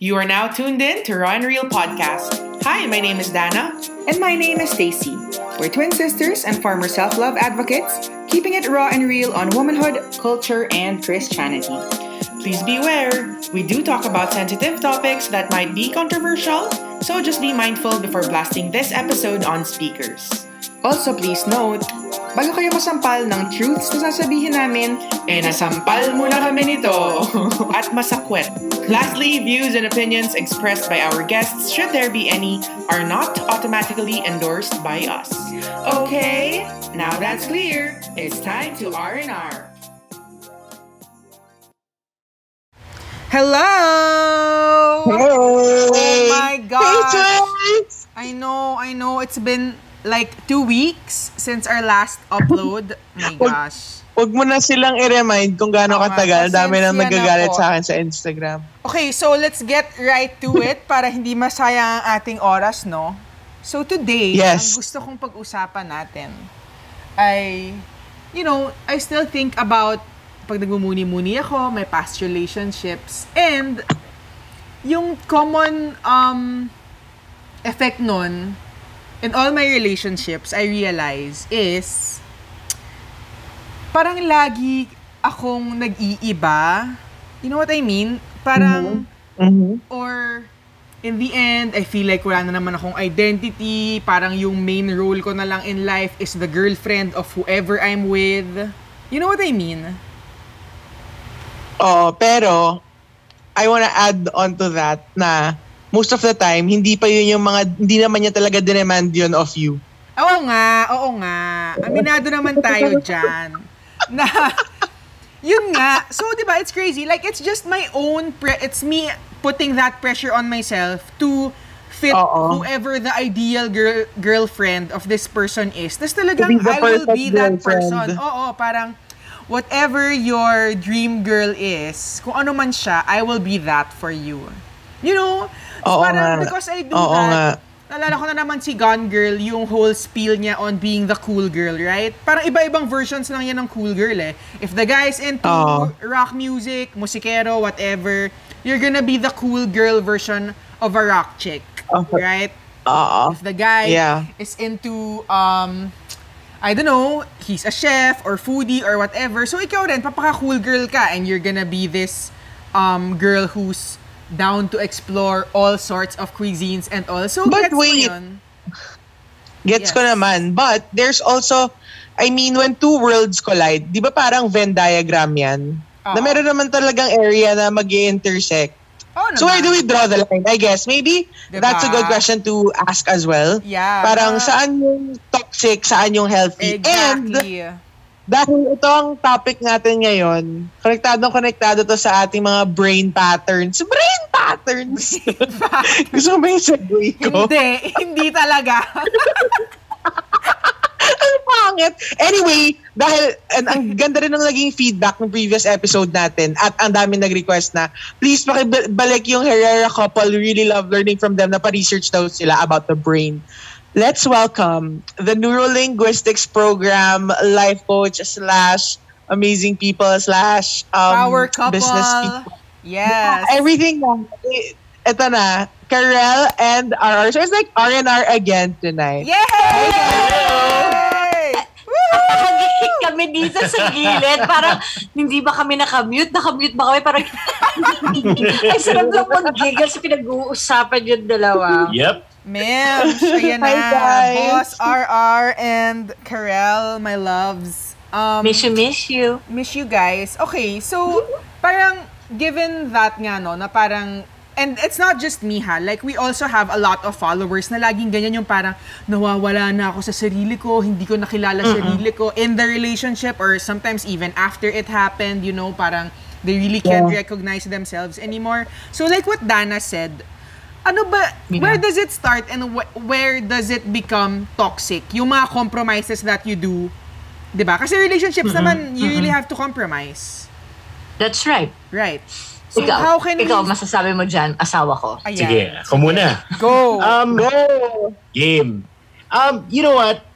You are now tuned in to Raw and Real Podcast. Hi, my name is Dana. And my name is Stacy. We're twin sisters and former self love advocates, keeping it raw and real on womanhood, culture, and Christianity. Please beware, we do talk about sensitive topics that might be controversial, so just be mindful before blasting this episode on speakers. Also, please note, bago kayo masampal ng truths na sasabihin namin, eh nasampal muna kami nito at masakwet. Lastly, views and opinions expressed by our guests, should there be any, are not automatically endorsed by us. Okay, now that's clear. It's time to R&R. Hello! Hey! Oh my gosh! Hey, I know, I know. It's been like two weeks since our last upload. My gosh. Huwag mo na silang i-remind kung gaano nga, katagal. Dami nang na nagagalit po. sa akin sa Instagram. Okay, so let's get right to it para hindi masayang ang ating oras, no? So today, Yes. ang gusto kong pag-usapan natin ay, you know, I still think about pag nagmumuni-muni ako, my past relationships, and yung common um, effect nun in all my relationships, I realize is parang lagi akong nag-iiba. You know what I mean? Parang, Mhm. or in the end, I feel like wala na naman akong identity. Parang yung main role ko na lang in life is the girlfriend of whoever I'm with. You know what I mean? Oo, pero I wanna add on to that na most of the time, hindi pa yun yung mga, hindi naman niya talaga dinemand yun of you. Oo nga, oo nga. Aminado naman tayo dyan. Na, yun nga. So, di ba, it's crazy. Like, it's just my own, pre- it's me putting that pressure on myself to fit Oo. whoever the ideal girl girlfriend of this person is. Tapos talagang, I will be that girlfriend. person. Oo, parang, whatever your dream girl is, kung ano man siya, I will be that for you. You know? Oo parang nga. because I do Oo that, nga. Naalala ko na naman si Gone Girl, yung whole spiel niya on being the cool girl, right? Parang iba-ibang versions lang yan ng cool girl eh. If the guy's into Oo. rock music, musikero, whatever, you're gonna be the cool girl version of a rock chick, Okay. right? Oo. If the guy Yeah. is into, um, I don't know, he's a chef or foodie or whatever, so ikaw rin, papaka-cool girl ka and you're gonna be this um, girl who's down to explore all sorts of cuisines and all. So, But gets wait. yun. Gets ko Yes. naman. But there's also, I mean, when two worlds collide, di ba parang Venn diagram yan? Na Oo. meron naman talagang area na mag intersect Oh, So where do we draw the line? I guess maybe Diba? that's a good question to ask as well. Yeah. Parang saan yung toxic, saan yung healthy. And Exactly. Dahil ito ang topic natin ngayon, konektadong konektado to sa ating mga brain patterns. Brain patterns! Gusto mo ba yung segue ko? hindi, hindi talaga. ang pangit. Anyway, dahil and ang ganda rin ng naging feedback ng previous episode natin at ang dami nag-request na please pakibalik yung Herrera couple. Really love learning from them na pa-research daw sila about the brain. Let's welcome the Neurolinguistics program life coach slash amazing people slash um, Power couple. business people. Yes. Everything na. Eh, Ito na. Karel and RR. So it's like R&R again tonight. Yay! Nakagigit kami dito sa gilid. Parang, hindi ba kami nakamute? Nakamute ba kami? Parang, ay sarap lang mag-giggle sa pinag-uusapan yung dalawa. Yep. Ma'am, ayan na. Hi, guys. Boss RR and Karel, my loves. Um, Miss you, miss you. miss you guys. Okay, so parang given that nga no, na parang and it's not just me ha, like we also have a lot of followers na laging ganyan yung parang nawawala na ako sa sarili ko, hindi ko nakilala sarili ko in the relationship or sometimes even after it happened, you know, parang they really can't Yeah. recognize themselves anymore. So like what Dana said, ano ba, where does it start and wh- where does it become toxic? Yung mga compromises that you do, 'di ba? Kasi relationships naman, you really have to compromise. That's right. Right. So ikaw, how can ikaw, we... masasabi mo dyan, asawa ko. Ayan. Sige, ako muna. Go. Um, Go! game. Um, you know what?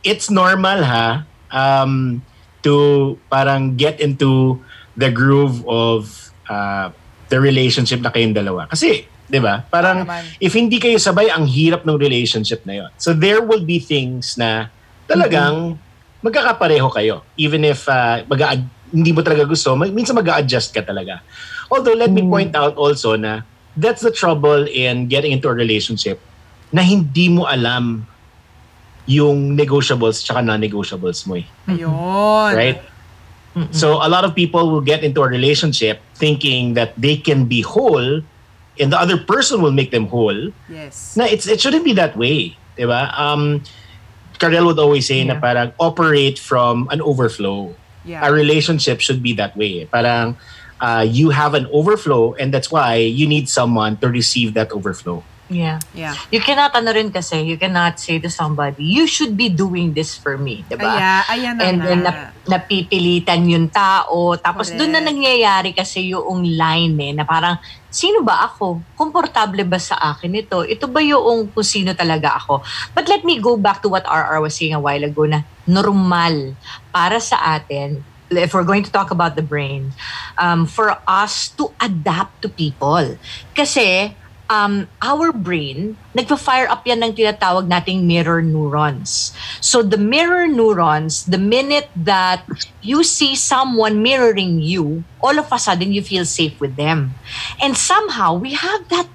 It's normal ha um to parang get into the groove of uh the relationship na kayong dalawa. Kasi, di ba? Parang, naman. if hindi kayo sabay, ang hirap ng relationship na yon. So, there will be things na talagang magkakapareho kayo. Even if uh, mag hindi mo talaga gusto, mag- minsan mag adjust ka talaga. Although, let me point out also na that's the trouble in getting into a relationship na hindi mo alam yung negotiables tsaka non-negotiables mo eh. Ayun. Right? So a lot of people will get into a relationship thinking that they can be whole and the other person will make them whole. Yes. Na it's it shouldn't be that way, 'di ba? Um Cardell would always say na Yeah. parang operate from an overflow. Yeah. A relationship should be that way. Parang uh, you have an overflow and that's why you need someone to receive that overflow. Yeah. Yeah. You cannot, ano rin kasi, you cannot say to somebody, you should be doing this for me, di ba? Aya, ayan na And then nap- napipilitan yung tao. Tapos doon na nangyayari kasi yung line eh, na parang, sino ba ako? Komportable ba sa akin ito? Ito ba yung kung sino talaga ako? But let me go back to what RR was saying a while ago na normal para sa atin if we're going to talk about the brain, um, for us to adapt to people. Kasi um, our brain, nagpa-fire up yan ng tinatawag nating mirror neurons. So the mirror neurons, the minute that you see someone mirroring you, all of a sudden you feel safe with them. And somehow we have that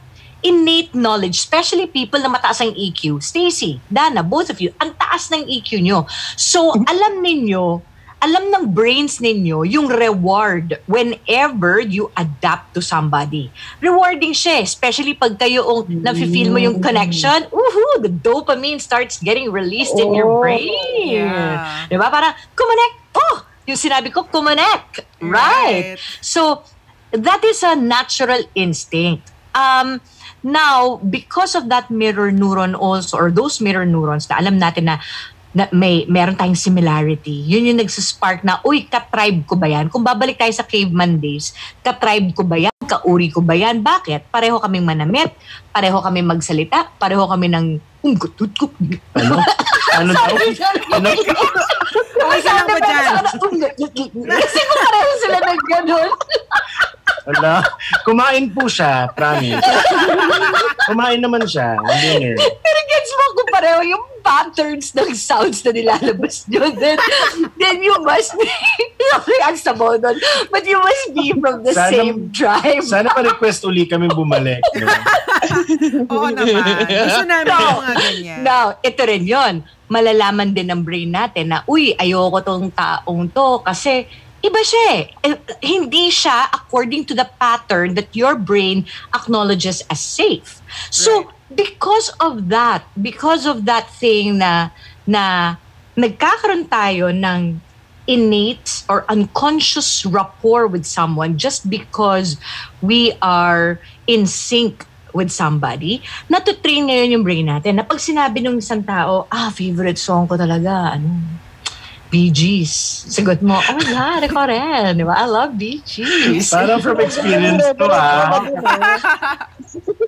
innate knowledge, especially people na mataas ang EQ. Stacy, Dana, both of you, ang taas ng EQ nyo. So, alam ninyo, alam ng brains ninyo yung reward whenever you adapt to somebody. Rewarding siya, eh, especially pag kayo ang na-feel mo yung connection, woohoo, the dopamine starts getting released in your brain. Yeah. Di ba? Parang, kumonek! Oh! Yung sinabi ko, kumonek! Right! So, that is a natural instinct. Um, now, because of that mirror neuron also, or those mirror neurons na alam natin na na may meron tayong similarity. Yun yung nagsaspark na, uy, ka-tribe ko ba yan? Kung babalik tayo sa caveman days, ka-tribe ko ba yan? Kauri ko ba yan? Bakit? Pareho kaming manamit, pareho kami magsalita, pareho kami ng um, gutut ko. Ano? ano daw? Ano? Ka lang ba dyan? Kasi kung pareho sila ng Wala. Kumain po siya, promise. Kumain naman siya. Nga. Pero gets mo kung pareho yung patterns ng sounds na nilalabas nyo, then, then you must be, sorry, ang sabaw nun, but you must be from the Sana- same tribe. Sana pa-request uli kami bumalik. no? Oo naman. Gusto namin No. yung mga ganyan. Now, ito rin yon Malalaman din ng brain natin na, uy, ayoko tong taong to kasi iba siya eh. Eh, Hindi siya according to the pattern that your brain acknowledges as safe. So, because of that, because of that thing na, na nagkakaroon tayo ng innate or unconscious rapport with someone just because we are in sync with somebody, natutrain ngayon yung brain natin na pag sinabi ng isang tao, ah, favorite song ko talaga, ano, Bee Gees. Sagot mo, oh yeah, ako rin. Di ba? I love Bee Gees. Parang from experience to ha.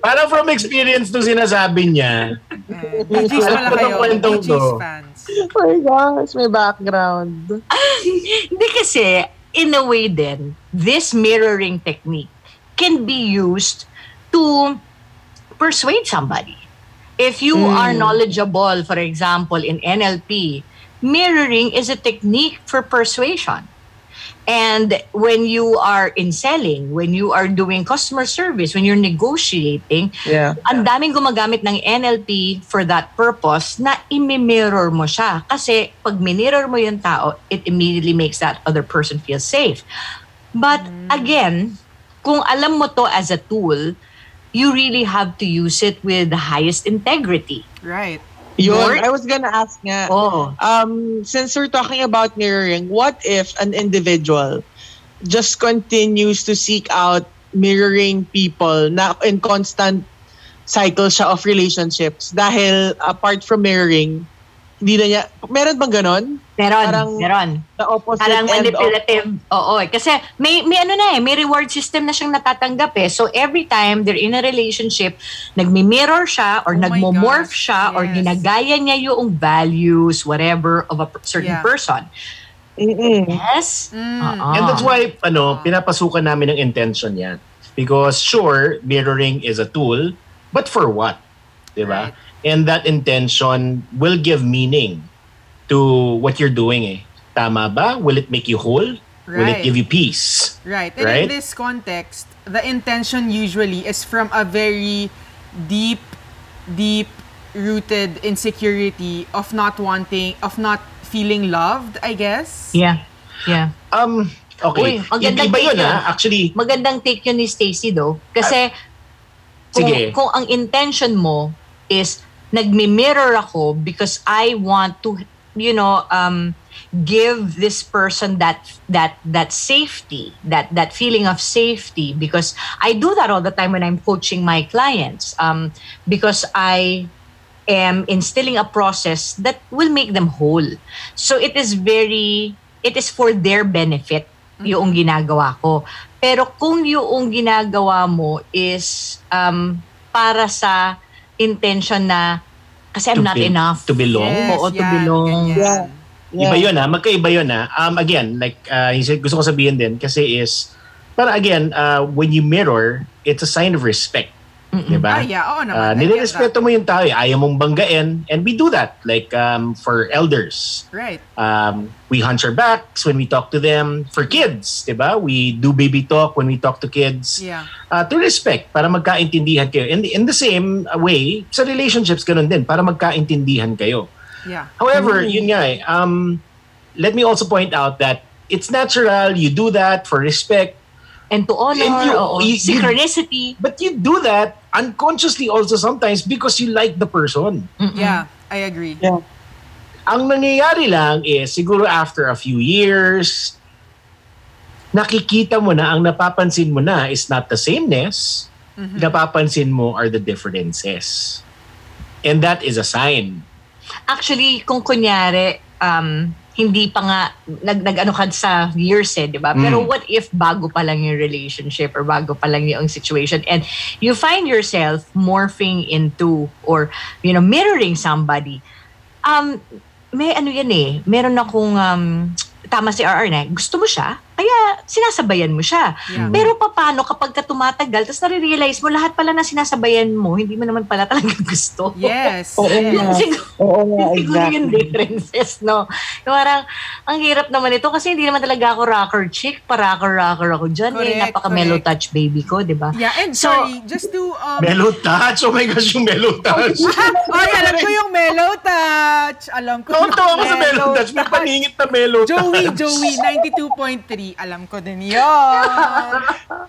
Parang from experience to sinasabi niya. Eh, Bee Gees pala kayo. Bee Gees to. fans. Oh my gosh, may background. Hindi kasi, in a way din, this mirroring technique can be used to persuade somebody. If you are knowledgeable, for example, in NLP, mirroring is a technique for persuasion. And when you are in selling, when you are doing customer service, when you're negotiating, Yeah. ang daming gumagamit ng NLP for that purpose na imi-mirror mo siya. Kasi pag minirror mo yung tao, it immediately makes that other person feel safe. But again, kung alam mo to as a tool, you really have to use it with the highest integrity. Right. Yun? I was gonna ask nga. Oh. Um, since we're talking about mirroring, what if an individual just continues to seek out mirroring people na in constant cycle siya of relationships dahil apart from mirroring, hindi na niya, meron bang ganon? Meron, Parang- meron. The opposite Parang end of, manipulative. Oo, eh. kasi may may ano na eh, may reward system na siyang natatanggap eh. So every time they're in a relationship, nagmi-mirror siya or Oh nagmo-morph gosh, siya or yes. ginagaya niya yung values whatever of a certain Yeah. person. Mm-mm. Yes? Mm. Oo. And that's why, ano, pinapasukan namin ng intention yan. Because sure, mirroring is a tool, but for what? Diba? Right. And that intention will give meaning to what you're doing eh. Tama ba? Will it make you whole? Will Right. it give you peace? Right. And Right? in this context, the intention usually is from a very deep, deep rooted insecurity of not wanting, of not feeling loved, I guess. Yeah. Yeah. Um, okay. Uy, ang gandang Iba yun yun. ah. Actually, Magandang take yun ni Stacy though. Kasi kung, Sige. kung ang intention mo is nagmi-mirror ako because I want to, you know, um, give this person that that that safety that that feeling of safety because I do that all the time when I'm coaching my clients um, because I am instilling a process that will make them whole. So it is very it is for their benefit yung ginagawa ko. Pero kung yung ginagawa mo is um, para sa intention na kasi I'm To not be- enough to belong? Yes, Oo, to yan, belong. ganyan. Iba yun ha, magkaiba yun ha. Um, again, like, uh, gusto ko sabihin din kasi is, para again, uh, when you mirror, it's a sign of respect. Diba? Ah, yeah. Oo naman. Uh, nilirespeto mo yung tao, eh. ayaw mong banggain, and we do that, like um, for elders. Right. Um, we hunch our backs when we talk to them. For kids, diba? we do baby talk when we talk to kids. Yeah. uh, to respect para magkaintindihan kayo. In the, in the same way, sa relationships ganun din para magkaintindihan kayo. Yeah. However, yun nga eh, um, let me also point out that it's natural, you do that for respect, And to honor, And you- oo, you- you- synchronicity. but you do that unconsciously also sometimes because you like the person. Yeah. I agree. Ang nangyayari lang is, siguro after a few years, nakikita mo na, ang napapansin mo na is not the sameness, napapansin mo are the differences. And that is a sign. Actually, kung kunyari, um, hindi pa nga nag, nag ano ka sa years eh, di ba? Pero Mm. what if bago pa lang yung relationship or bago pa lang yung situation and you find yourself morphing into or, you know, mirroring somebody. Um, may ano yan eh, meron akong, um, tama si RR na, gusto mo siya, kaya sinasabayan mo siya. Yeah. Pero paano kapag ka tumatagal, tapos nare-realize mo, lahat pala na sinasabayan mo, hindi mo naman pala talaga gusto. Yes. Oo yes. nga. Siguro, Oo yun siguro yung exactly. differences, no? Yung parang, ang hirap naman ito kasi hindi naman talaga ako rocker chick, pa-rocker-rocker ako dyan. eh. Correct, Napaka-mellow correct. touch baby ko, di ba? Yeah, and So- sorry, just to um Mellow touch! Oh my gosh, yung mellow touch! Ay, alam ko yung mellow touch. Alam ko yung Tonto ako sa mellow touch. May paningit na mellow Joey, touch. Joey, 92.3. Alam ko din yun.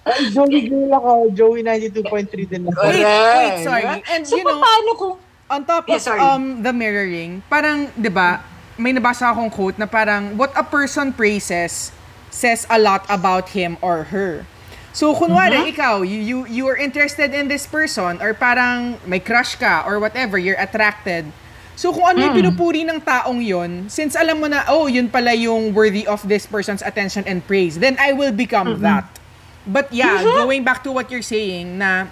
Ay, Joey girl ako. Joey 92.3 din ako. wait, wait, sorry. And So, you know, paano kung... on top Yeah, of sorry. um the mirroring, parang 'di ba, may nabasa akong quote na parang what a person praises says a lot about him or her. So kunwari Mm-hmm. ikaw, you, you you are interested in this person or parang may crush ka or whatever, you're attracted. So kung ano Mm. yung pinupuri ng taong yon, since alam mo na, oh, yun pala yung worthy of this person's attention and praise, then I will become Mm-hmm. that. But yeah, going back to what you're saying na,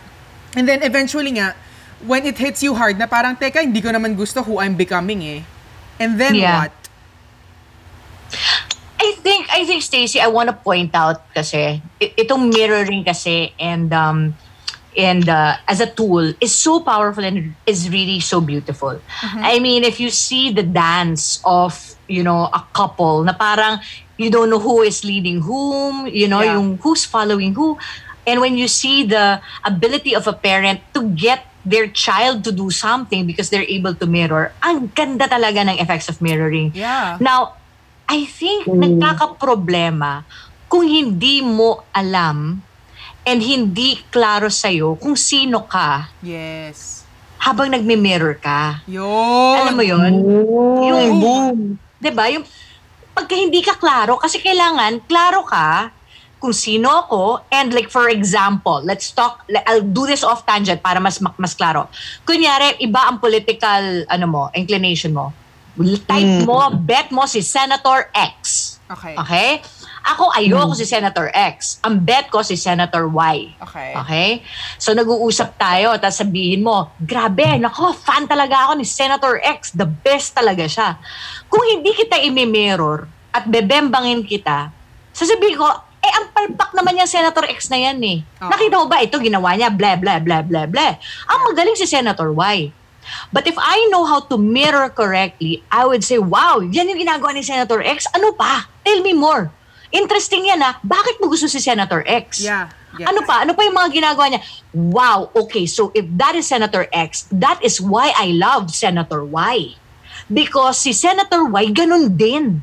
and then eventually nga, when it hits you hard na parang, teka, hindi ko naman gusto who I'm becoming eh. And then Yeah. what? I think, I think, Stacey, I want to point out kasi, itong mirroring kasi and, um, and uh, as a tool is so powerful and is really so beautiful. I mean, if you see the dance of, you know, a couple na parang you don't know who is leading whom, you know, Yeah. yung who's following who. And when you see the ability of a parent to get their child to do something because they're able to mirror, ang ganda talaga ng effects of mirroring. Yeah. Now, I think nagkakaproblema kung hindi mo alam and hindi klaro sa'yo kung sino ka Yes. habang nagme-mirror ka. Yun. Alam mo yun? Yung, Yung boom. 'di ba? Yung pagka hindi ka klaro kasi kailangan klaro ka kung sino ako and like for example, let's talk I'll do this off tangent para mas mas klaro. Kunyari, iba ang political ano mo, inclination mo. Type mo, bet mo si Senator X. Okay. Okay? Ako ayoko si Senator X. Ang bet ko si Senator Y. Okay. Okay? So nag-uusap tayo, tapos sabihin mo, grabe, nako, fan talaga ako ni Senator X. The best talaga siya. Kung hindi kita imi-mirror at bebembangin kita, sasabihin ko, Eh, ang palpak naman yung Senator X na yan eh. Oo. Nakita mo ba, ito ginawa niya, blah, blah, blah, blah, blah. Ang magaling si Senator Y. But if I know how to mirror correctly, I would say, wow, yan yung ginagawa ni Senator X. Ano pa? Tell me more. Interesting yan ah. Bakit mo gusto si Senator X? Yeah. Yes. Ano pa? Ano pa yung mga ginagawa niya? Wow, okay, so if that is Senator X, that is why I love Senator Y. Because si Senator Y, ganun din.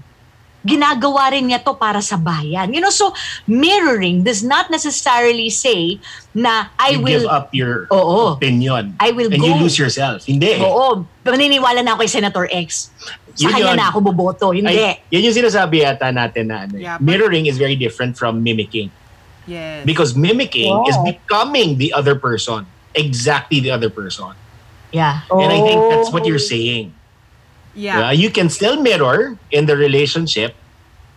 Ginagawa rin niya to para sa bayan. You know, so mirroring does not necessarily say na I you will... give up your Oo. opinion. I will and go- you lose yourself. Hindi. Oo, maniniwala na ako kay Senator X. Sa Yun kanya yun. na ako boboto. Hindi. Ay, yan yung sinasabi yata natin na ano, eh. Yeah, but- mirroring is very different from mimicking. Yes. Because mimicking Wow. is becoming the other person. Exactly the other person. yeah. And I think that's Oh. what you're saying. Yeah. Yeah, you can still mirror in the relationship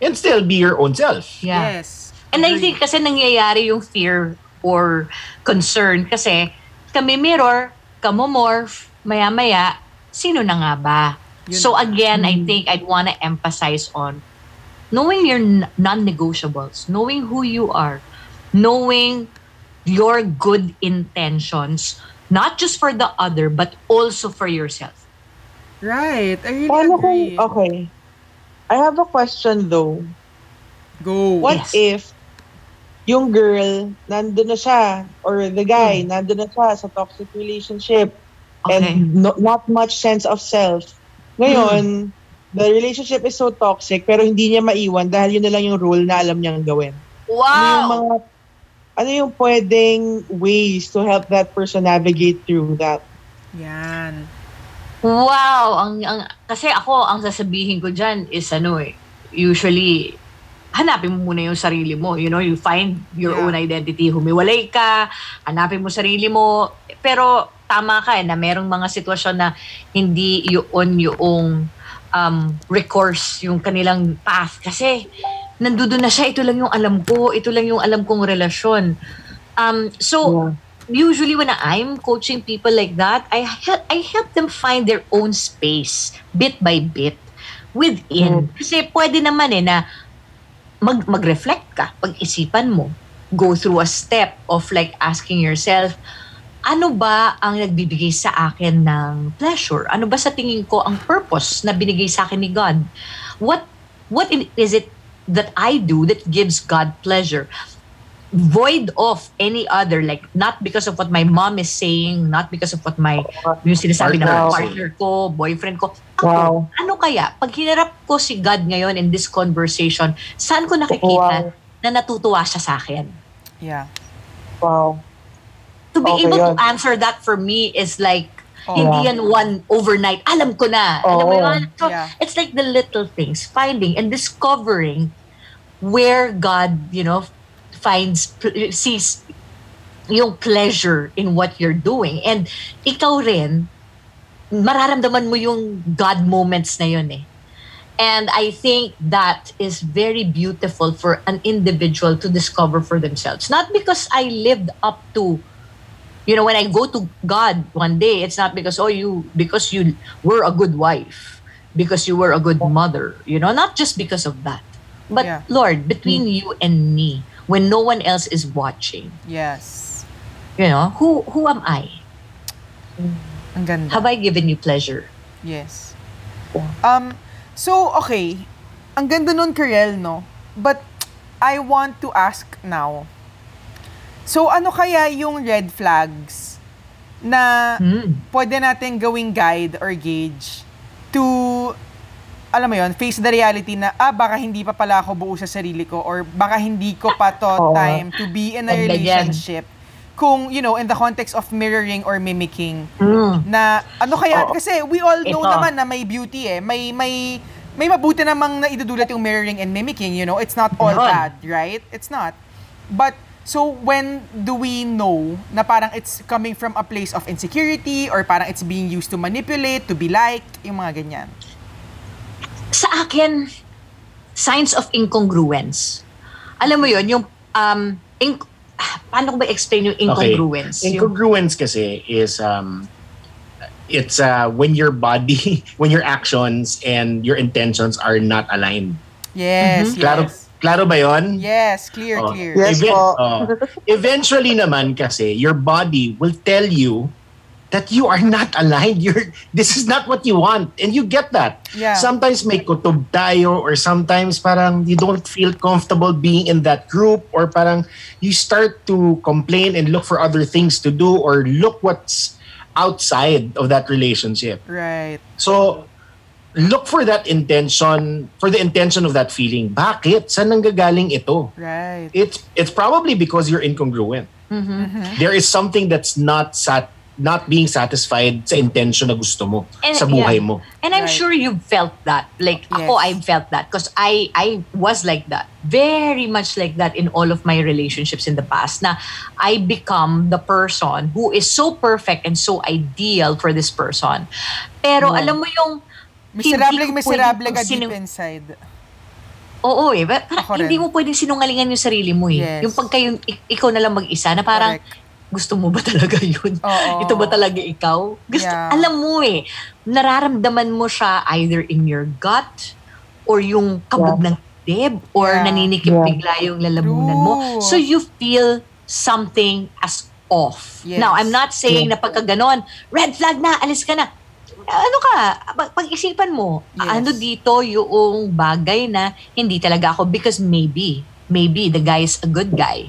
and still be your own self. Yeah. Yes. And I think kasi nangyayari yung fear or concern kasi kami mirror, kamomorph, maya-maya, sino na nga ba? Yun so again, I think I'd want to emphasize on knowing your non-negotiables, knowing who you are, knowing your good intentions, not just for the other, but also for yourself. Right. I really Paano kung, agree. okay. I have a question though. Go. What Yes. if yung girl, nandun na siya, or the guy, Hmm. nandun na siya sa toxic relationship, Okay. and no, not much sense of self. Ngayon, the relationship is so toxic, pero hindi niya maiwan dahil yun na lang yung role na alam niyang gawin. Ano yung Wow! mga, ano yung pwedeng ways to help that person navigate through that? Yan. Wow! Ang, ang, kasi ako, ang sasabihin ko dyan is ano eh, usually, hanapin mo muna yung sarili mo. You know, you find your Yeah. own identity. Humiwalay ka, hanapin mo sarili mo. Pero tama ka eh, na merong mga sitwasyon na hindi yun yung um, recourse, yung kanilang path. Kasi nandoon na siya, ito lang yung alam ko, ito lang yung alam kong relasyon. Um, so, usually when I'm coaching people like that, I help I help them find their own space bit by bit within. Kasi pwede naman eh na mag mag-reflect ka, pag-isipan mo, go through a step of like asking yourself, ano ba ang nagbibigay sa akin ng pleasure? Ano ba sa tingin ko ang purpose na binigay sa akin ni God? What what is it that I do that gives God pleasure? Void of any other like not because of what my mom is saying not because of what my yung sinasabi ng Partner. partner ko boyfriend ko ako Wow. ano kaya pag hinarap ko si God ngayon in this conversation saan ko nakikita Wow. na natutuwa siya sa akin Yeah. Wow. to be Okay, able to yun. answer that for me is like Oh. hindi yan one overnight alam ko na alam mo Oo. yun so Yeah. it's like the little things finding and discovering where God you know finds sees yung pleasure in what you're doing. And ikaw rin mararamdaman mo yung God moments na yun eh. And I think that is very beautiful for an individual to discover for themselves. Not because I lived up to you know when I go to God one day it's not because oh you because you were a good wife because you were a good mother you know not just because of that. But Yeah. Lord between you and me when no one else is watching Yes. you know who who am I Ang ganda. have I given you pleasure Yes. Um, so, okay. Ang ganda nun, Karel, no? But, I want to ask now. So, ano kaya yung red flags na Hmm. pwede natin gawing guide or gauge to, alam mo yon face the reality na, ah, baka hindi pa pala ako buo sa sarili ko or baka hindi ko pa to Oo. time to be in a relationship. Kung, you know, in the context of mirroring or mimicking Hmm. na ano kaya Oo. kasi we all know Ito. naman na may beauty eh may may may mabuti namang naidudulot yung mirroring and mimicking you know it's not all Meron. bad right it's not but so when do we know na parang it's coming from a place of insecurity or parang it's being used to manipulate to be liked yung mga ganyan sa akin, signs of incongruence. Alam mo yon yung, um, in, ah, paano ko ba explain yung incongruence? Yung- Incongruence kasi is um it's uh when your body, when your actions and your intentions are not aligned. yes Klaro, yes Klaro ba yon? Yes, clear, Oh, clear. Yes po. oh. eventually naman kasi, your body will tell you that you are not aligned. You're, this is not what you want. And you get that. Yeah. Sometimes may kutob tayo or sometimes parang you don't feel comfortable being in that group or parang you start to complain and look for other things to do or look what's outside of that relationship. Right. So, look for that intention, for the intention of that feeling. Bakit? Saan nanggagaling ito? Right. It's it's probably because you're incongruent. Mm-hmm. There is something that's not sat not being satisfied sa intention na gusto mo And- sa buhay yeah. mo. And I'm Right. sure you've felt that. Like, Yes. ako, I felt that. Because I, I was like that. Very much like that in all of my relationships in the past. Na I become the person who is so perfect and so ideal for this person. Pero alam mo yung... Miserable, miserable ka deep sinu- inside. Oo eh. But, parang hindi mo pwedeng sinungalingan yung sarili mo eh. Yes. Yung pagka yung, ik- ikaw na lang mag-isa na parang Correct. Gusto mo ba talaga yun? Oo. Ito ba talaga ikaw? Gusto, Yeah. alam mo eh, nararamdaman mo siya either in your gut or yung kabog ng dib or Yeah. naninikip Yeah. bigla yung lalamunan mo. True. So you feel something as off. Yes. Now, I'm not saying na pagka ganon, red flag na, alis ka na. Ano ka, pag- pag-isipan mo, Yes. ano dito yung bagay na hindi talaga ako because maybe, maybe the guy is a good guy.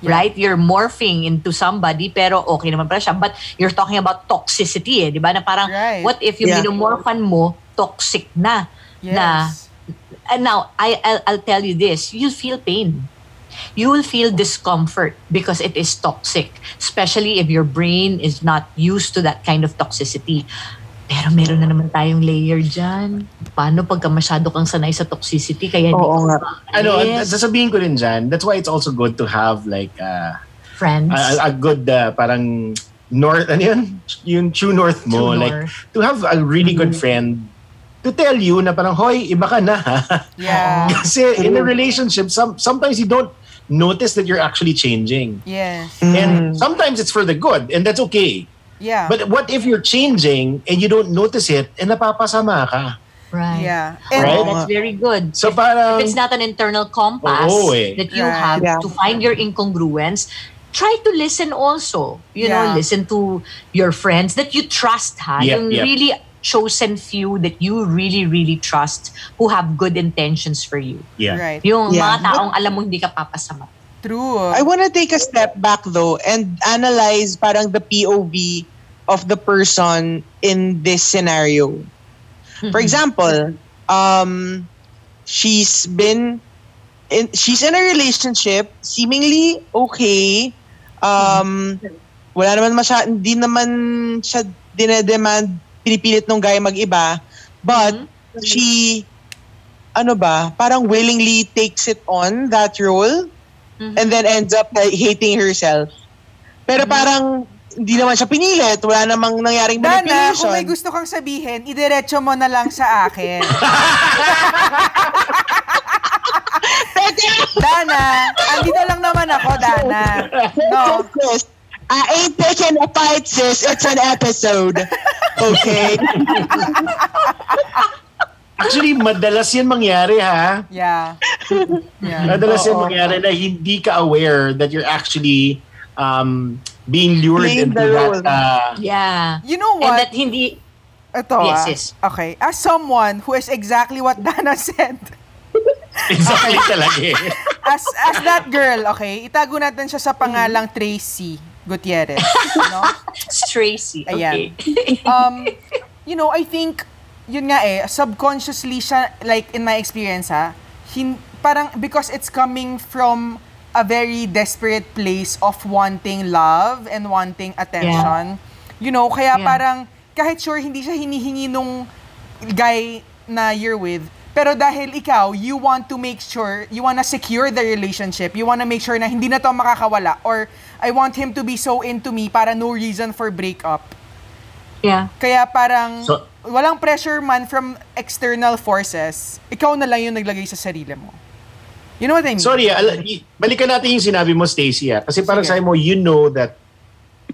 Yeah. Right? You're morphing into somebody pero okay naman pala siya. But you're talking about toxicity eh, di ba? Na parang, Right. what if yung Yeah. minumorphan mo, toxic na. Na, Yes. and now, I, I'll, I'll tell you this, you'll feel pain. You will feel discomfort because it is toxic. Especially if your brain is not used to that kind of toxicity. Pero meron na naman tayong layer dyan. Paano pagka masyado kang sanay sa toxicity kaya hindi Oo nga. Ano, makaalis? sasabihin ko rin dyan, that's why it's also good to have like uh, friends. a, a good uh, parang north, ano yun? Yung true north mo. True like, north. to have a really good friend to tell you na parang, hoy, iba ka na ha. Yeah. Kasi in a relationship, some, sometimes you don't notice that you're actually changing. Yes. And sometimes it's for the good, and that's okay. Yeah. But what if you're changing and you don't notice it and napapasama ka? right. yeah. And Right? that's very good. So if, parang, if it's not an internal compass Oo eh. that you Right. have Yeah. to find your incongruence, try to listen also. You know, Yeah. listen to your friends that you trust, ha? Yep, yung yep. really chosen few that you really, really trust who have good intentions for you. yeah. Right. Yung Yeah. mga taong alam mo hindi ka papasama. True. I want to take a step back though and analyze parang the POV of the person in this scenario. For example, um, she's been in, she's in a relationship, seemingly okay. Um, wala naman masya, hindi naman siya dinedemand, pinipilit nung guy mag-iba. But, she, ano ba, parang willingly takes it on, that role, and then ends up like, hating herself. Pero parang, hindi naman siya pinilit. Wala namang nangyaring Dana, manipulation. kung may gusto kang sabihin, idiretso mo na lang sa akin. Dana, andito lang naman ako, Dana. No. Sis, I ain't picking a fight, sis. It's an episode. Okay? Actually, madalas yan mangyari ha. Yeah. Yeah. Madalas yan Oo. mangyari na hindi ka aware that you're actually um, being lured Playing into that. Uh, Ah. Yeah. You know And what? that hindi, Ito Yes, ah. yes. Okay. As someone who is exactly what Dana said, exactly talaga eh. as as that girl, okay, itago natin siya sa pangalang Tracy Gutierrez. No? Tracy. Ayan. Okay. um, you know, I think, yun nga eh, subconsciously siya, like in my experience ha, hin, parang because it's coming from a very desperate place of wanting love and wanting attention. You know, kaya Yeah. parang, kahit sure hindi siya hinihingi nung guy na you're with, pero dahil ikaw, you want to make sure, you wanna secure the relationship, you wanna make sure na hindi na to makakawala, or I want him to be so into me para no reason for breakup. yeah. Kaya parang So- walang pressure man from external forces. Ikaw na lang yung naglagay sa sarili mo. You know what I mean? Sorry, ala, y- balikan natin yung sinabi mo, Stacy. ah. Kasi parang Sige. sabi mo, you know that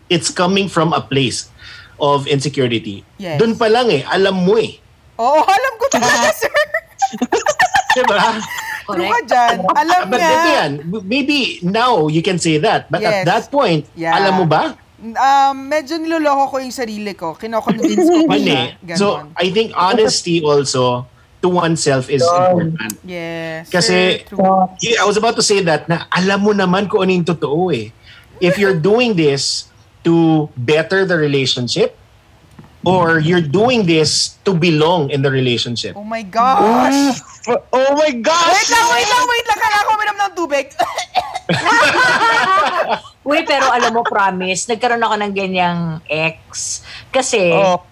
it's coming from a place of insecurity. Yes. Doon pa lang eh, alam mo eh. Oo, alam ko talaga, sir. Diba? True ka Correct. dyan. Alam But niya. ito yan, maybe now you can say that. But Yes. at that point, Yeah. alam mo ba? Um, medyo niloloko ko yung sarili ko. Kino-convince ko pa siya. So. I think honesty also to oneself is important. yes. Kasi, sir, I was about to say that na alam mo naman kung ano yung totoo eh. If you're doing this to better the relationship or you're doing this to belong in the relationship. Oh my gosh. Oh my gosh! Wait lang, wait lang, wait lang. Kailangan ko uminom ng tubig. Alam mo, promise, nagkaroon ako ng ganyang ex. Kasi, Oh.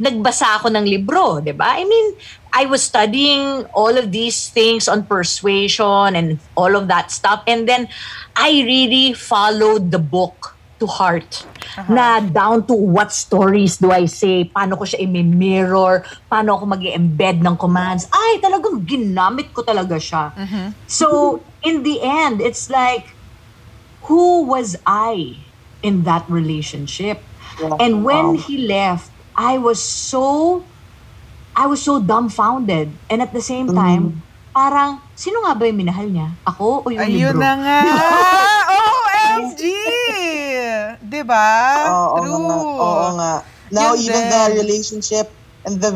nagbasa ako ng libro, di ba? I mean, I was studying all of these things on persuasion and all of that stuff. And then, I really followed the book to heart. Na down to what stories do I say, paano ko siya i-mirror, paano ako mag embed ng commands. Ay, talagang ginamit ko talaga siya. So, in the end, it's like, who was I in that relationship? And when he left, I was so I was so dumbfounded. And at the same time, parang sino nga ba yung minahal niya? Ako o yung Ayun libro? na nga. OMG! Diba? Oo True. nga. Oo nga. Now, Yun even din. the relationship and the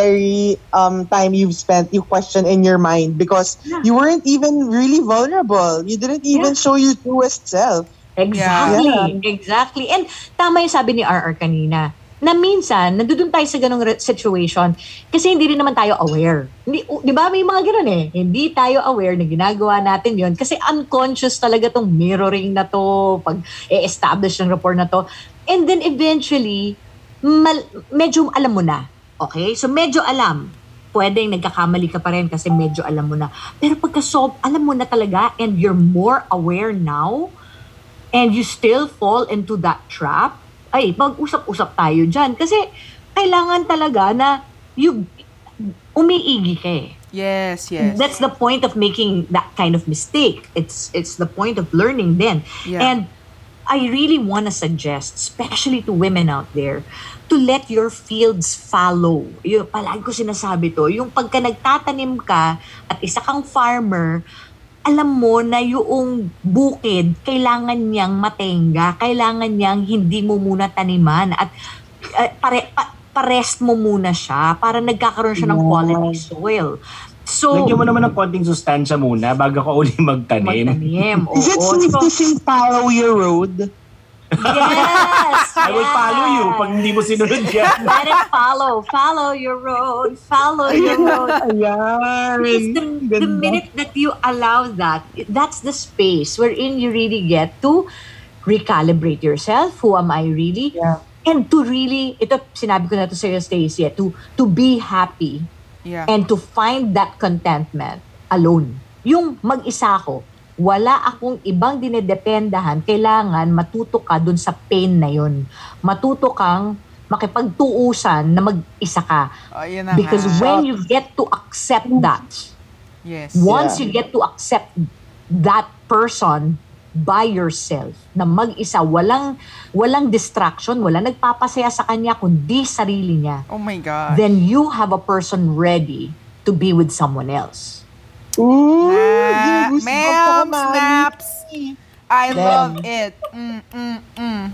very um, time you've spent, you question in your mind because you weren't even really vulnerable. You didn't even show your truest self. Exactly. Exactly. And tama yung sabi ni RR kanina na minsan, nandun tayo sa ganong situation kasi hindi rin naman tayo aware. Hindi, di ba may mga ganun eh. Hindi tayo aware na ginagawa natin yon kasi unconscious talaga tong mirroring na to, pag e-establish ng rapport na to. And then eventually, mal- medyo alam mo na. Okay? So medyo alam. Pwedeng nagkakamali ka pa rin kasi medyo alam mo na. Pero pagka so, alam mo na talaga and you're more aware now, and you still fall into that trap, ay, mag-usap-usap tayo dyan. Kasi, kailangan talaga na you, umiigi ka eh. Yes, yes. That's the point of making that kind of mistake. It's it's the point of learning then. Yeah. And I really want to suggest, especially to women out there, to let your fields follow. Yung, palagi ko sinasabi to, yung pagka nagtatanim ka at isa kang farmer, alam mo na yung bukid, kailangan niyang matenga, kailangan niyang hindi mo muna taniman at uh, pare, pa, parest mo muna siya para nagkakaroon siya ng quality soil. So, Lagyan mo naman ng konting sustansya muna bago ka uli magtanim. magtanim. Is it Oo. safe So, to follow your road? Yes! I will follow you pag hindi mo sinunod yan. Let it follow. Follow your road. Follow your road. Ayan. Because the, the minute that you allow that, that's the space wherein you really get to recalibrate yourself. Who am I really? Yeah. And to really, ito sinabi ko na to sa'yo, Stacey, eh, to, to be happy yeah. and to find that contentment alone. Yung mag-isa ako, wala akong ibang dinedependahan, kailangan matuto ka dun sa pain na yun. Matuto kang makipagtuusan na mag-isa ka. Ayun na Because nga. when you get to accept that, Yes. once Yeah. you get to accept that person by yourself, na mag-isa, walang, walang distraction, walang nagpapasaya sa kanya, kundi sarili niya, Oh my God. then you have a person ready to be with someone else. Ooh, Na, ginugoosebumps ma'am, snaps. I Damn. love it. Mm, mm, mm.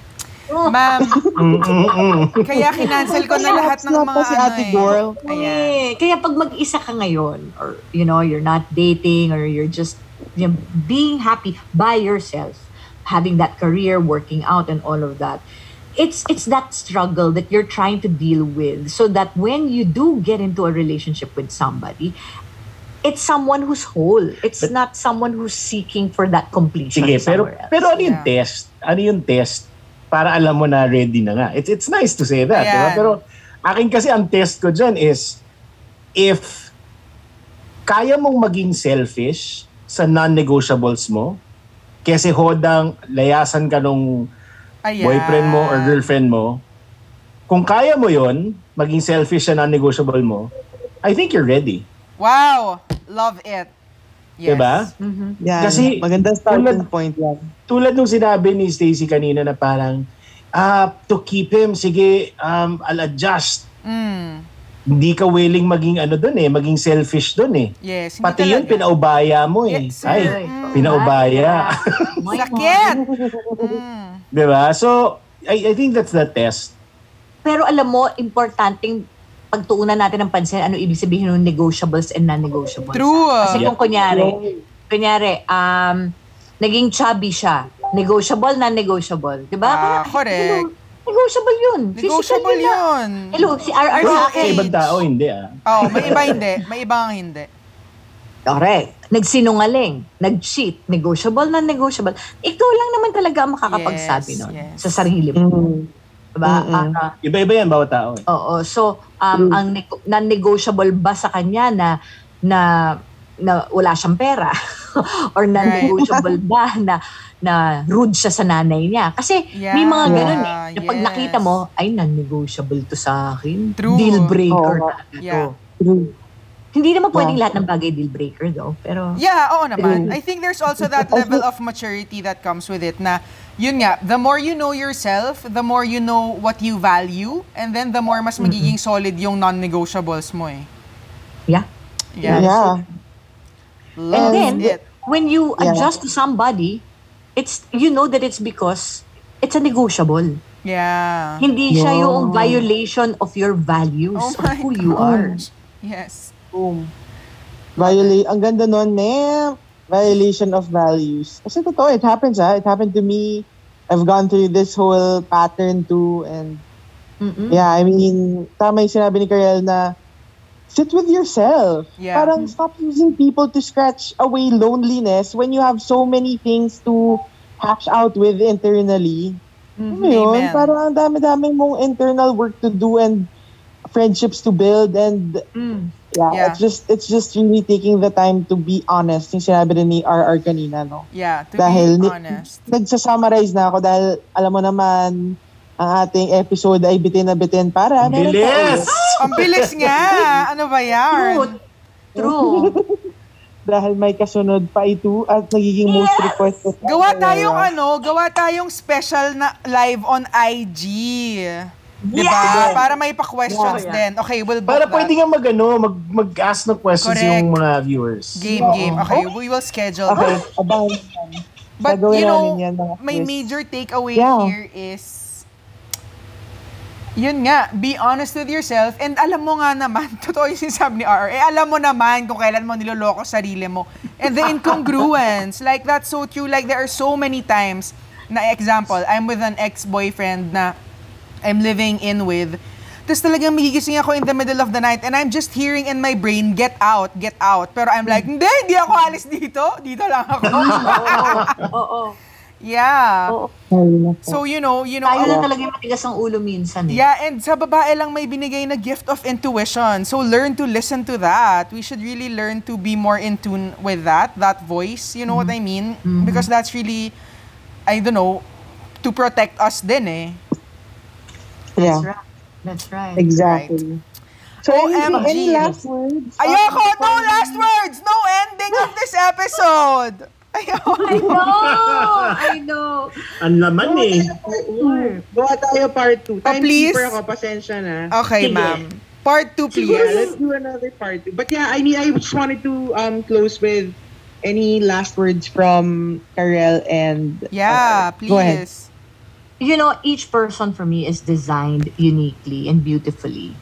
Ma'am, Mm-mm-mm. kaya kinancel ko na lahat ng mga si ano eh. Girl. Ayan. Eh, kaya pag mag-isa ka ngayon, or you know, you're not dating, or you're just you know, being happy by yourself, having that career, working out, and all of that, it's it's that struggle that you're trying to deal with, so that when you do get into a relationship with somebody, it's someone who's whole. It's But- not someone who's seeking for that completion Sige, pero somewhere else. pero ano yung Yeah. test? Ano yung test para alam mo na ready na nga? It's it's nice to say that, di ba? Ayan. Pero akin kasi ang test ko dyan is if kaya mong maging selfish sa non-negotiables mo, kasi hodang layasan ka nung Ayan. boyfriend mo or girlfriend mo, kung kaya mo yon maging selfish sa non-negotiable mo, I think you're ready. Wow. Love it. Yes. Diba? Yan. Kasi, magandang starting tulad- point yan. tulad nung sinabi ni Stacy kanina na parang ah to keep him sige um I'll adjust Mm. hindi ka willing maging ano doon eh, maging selfish doon eh. Yes, Pati yun, pinaubaya mo eh. Yes. Ay, Mm. pinaubaya. Moy, Sakit! Mm. Di ba? So, I, I think that's the test. Pero alam mo, importanteng pagtuunan natin ng pansin ano ibig sabihin ng negotiables and non-negotiables. True. Kasi Yeah. kung kunyari, kunyari, um, naging chubby siya, negotiable, non-negotiable. Di ba? Ah, Parang, correct. hello, Negotiable yun. Negotiable Physical na. yun. Hello, si RR sa sa akin. ibang tao, hindi ah. Oh, may iba hindi. May iba ang hindi. Correct. Nagsinungaling, nag-cheat, negotiable, non-negotiable. Ikaw lang naman talaga ang makakapagsabi Yes, nun yes. sa sarili mo. Mm. Diba? Mm-mm. Ah, Iba-iba yan, bawat tao eh. Oo. So, um, ang nego- non-negotiable ba sa kanya na na na wala siyang pera or non-negotiable ba na na rude siya sa nanay niya kasi may mga Yeah, ganun eh na pag yes. nakita mo ay non-negotiable to sa akin True. deal breaker Oo. talaga Yeah. to hindi naman pwedeng Yeah. lahat ng bagay deal breaker though pero Yeah, oo naman. I think there's also that level of maturity that comes with it na, yun nga, the more you know yourself, the more you know what you value, and then the more mas magiging solid yung non-negotiables mo eh. yeah Yeah. Yeah. Love And then, it. when you Yeah. adjust to somebody it's you know that it's because it's a negotiable Yeah. Hindi siya Yeah. yung violation of your values Oh of who you are. gosh. Yes. Boom. Viola- ang ganda nun, ma'am. Violation of values. Kasi totoo, it happens ah. It happened to me. I've gone through this whole pattern too. And Mm-mm. yeah, I mean, tama yung sinabi ni Karel na sit with yourself. Yeah. Parang stop using people to scratch away loneliness when you have so many things to hash out with internally. Ano yun? Amen. Parang ang dami-daming mong internal work to do and friendships to build and Mm. Yeah, Yeah. it's just it's just really taking the time to be honest. Yung sinabi rin ni RR kanina, no? Yeah, to Dahil be ni- honest. Nagsasummarize na ako dahil alam mo naman ang ating episode ay bitin na bitin para meron Bilis! tayo. Ang bilis nga! Ano ba yan? True. Dahil may kasunod pa ito at nagiging most requested. Gawa tayong ano, gawa tayong special na live on IG. Diba? Yes! Para may pa-questions Yeah. din. Okay, we'll book Para that. pwede nga mag, ano, mag, mag-ask ng questions Correct. yung mga viewers. Game, game. Okay, we will schedule Okay, that. yan. But, Gagawin you know, yan, my quiz. major takeaway Yeah. here is yun nga, be honest with yourself and alam mo nga naman, totoo yung sinasabi ni RR, eh alam mo naman kung kailan mo niloloko sarili mo. And the incongruence, like that's so true. Like there are so many times na example, I'm with an ex-boyfriend na I'm living in with. Tapos talagang magigising ako in the middle of the night and I'm just hearing in my brain, get out, get out. Pero I'm like, hindi, hindi ako alis dito. Dito lang ako. Oo. yeah. Oo. So, you know, you know, Tayo uh, lang talaga yung matigas ang ulo minsan eh. yeah, and sa babae lang may binigay na gift of intuition. So, learn to listen to that. We should really learn to be more in tune with that, that voice. You know what I mean? Because that's really, I don't know, to protect us din eh. Yeah, That's right. That's right. exactly. So, any, OMG. any last words? Ayoko! No last words! No ending of this episode! Ayoko! I know! I know. Ang laman eh. Gawa tayo part 2. Oh, please. Timekeeper ako, pasensya na. Okay, Sige. ma'am. Part 2, please. Yeah, let's do another part 2. But yeah, I mean, I just wanted to um close with any last words from Karel and... Yeah, uh, Go ahead. You know, each person for me is designed uniquely and beautifully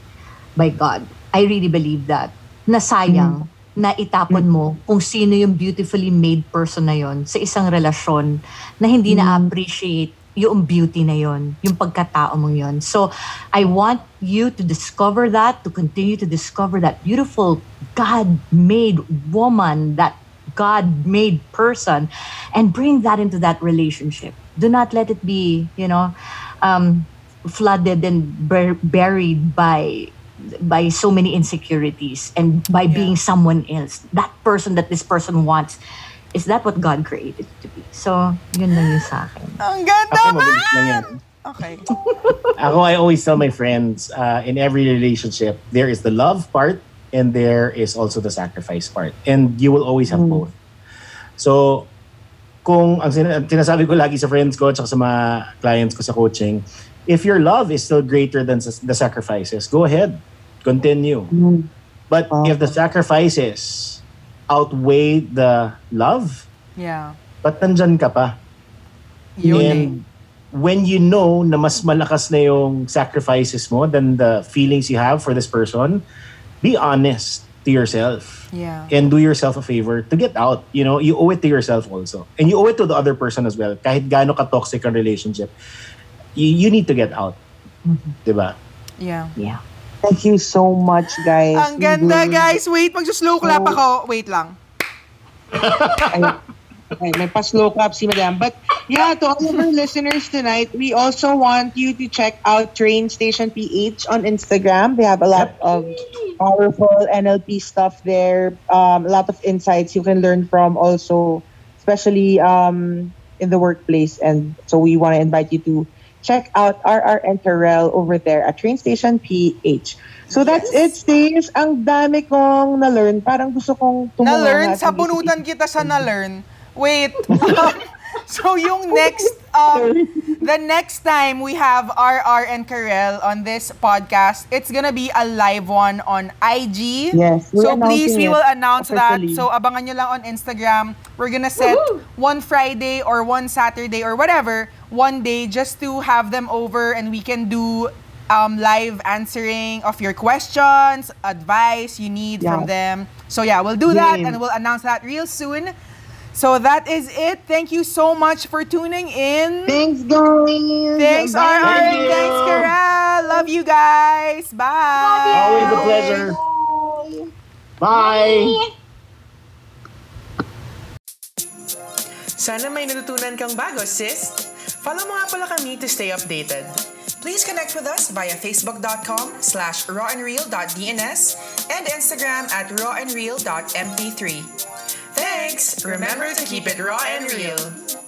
by God. I really believe that. Nasayang na itapon mo kung sino yung beautifully made person na yon sa isang relasyon na hindi na-appreciate yung beauty na yon, yung pagkatao mong yon. So, I want you to discover that, to continue to discover that beautiful God-made woman, that God-made person, and bring that into that relationship. Do not let it be, you know, um, flooded and bur- buried by by so many insecurities and by being someone else. That person that this person wants, is that what God created to be? So, yun lang yun sa akin. Ang ganda Ako, mabilis lang yan. Okay. Ako, I always tell my friends, uh, in every relationship, there is the love part and there is also the sacrifice part. And you will always have both. So, kung ang sin- sinasabi ko lagi sa friends ko at sa mga clients ko sa coaching, if your love is still greater than the sacrifices, go ahead. continue. But if the sacrifices outweigh the love, Yeah. ba't nandyan ka pa? Yun eh. And when you know na mas malakas na yung sacrifices mo than the feelings you have for this person, be honest to yourself. Yeah. And do yourself a favor to get out. You know, you owe it to yourself also. And you owe it to the other person as well. Kahit gaano ka-toxic ang relationship, you, you need to get out. Diba? Yeah. Yeah. Thank you so much, guys. Ang ganda, guys. Wait, mag-slow clap ako. Wait lang. Ay, ay, may pa-slow clap si Madam. But yeah, to all of our listeners tonight, we also want you to check out Train Station PH on Instagram. They have a lot of powerful NLP stuff there. Um, a lot of insights you can learn from also, especially um, in the workplace. And so we want to invite you to check out RR and Terrell over there at Train Station PH. So that's it, Stace. Ang dami kong na-learn. Parang gusto kong tumunga. Na-learn? sa Sabunutan kita sa na-learn. Wait. Um, so yung next, um, the next time we have RR and Karel on this podcast, it's gonna be a live one on IG. Yes, So please, we will announce officially. that. So abangan nyo lang on Instagram. We're gonna set one Friday or one Saturday or whatever, one day just to have them over and we can do um, live answering of your questions, advice you need from Yeah. them. So yeah, we'll do that Game. and we'll announce that real soon. So that is it. Thank you so much for tuning in. Thanks, guys. Thanks, Bye. RR, Thank you. thanks, Karel. Love you guys. Bye. Always a pleasure. Bye! Sana may natutunan kang bago, sis! Follow mo nga pala kami to stay updated. Please connect with us via facebook.com slash rawandreal.dns and Instagram at rawandreal.mp3. Thanks! Remember to keep it raw and real.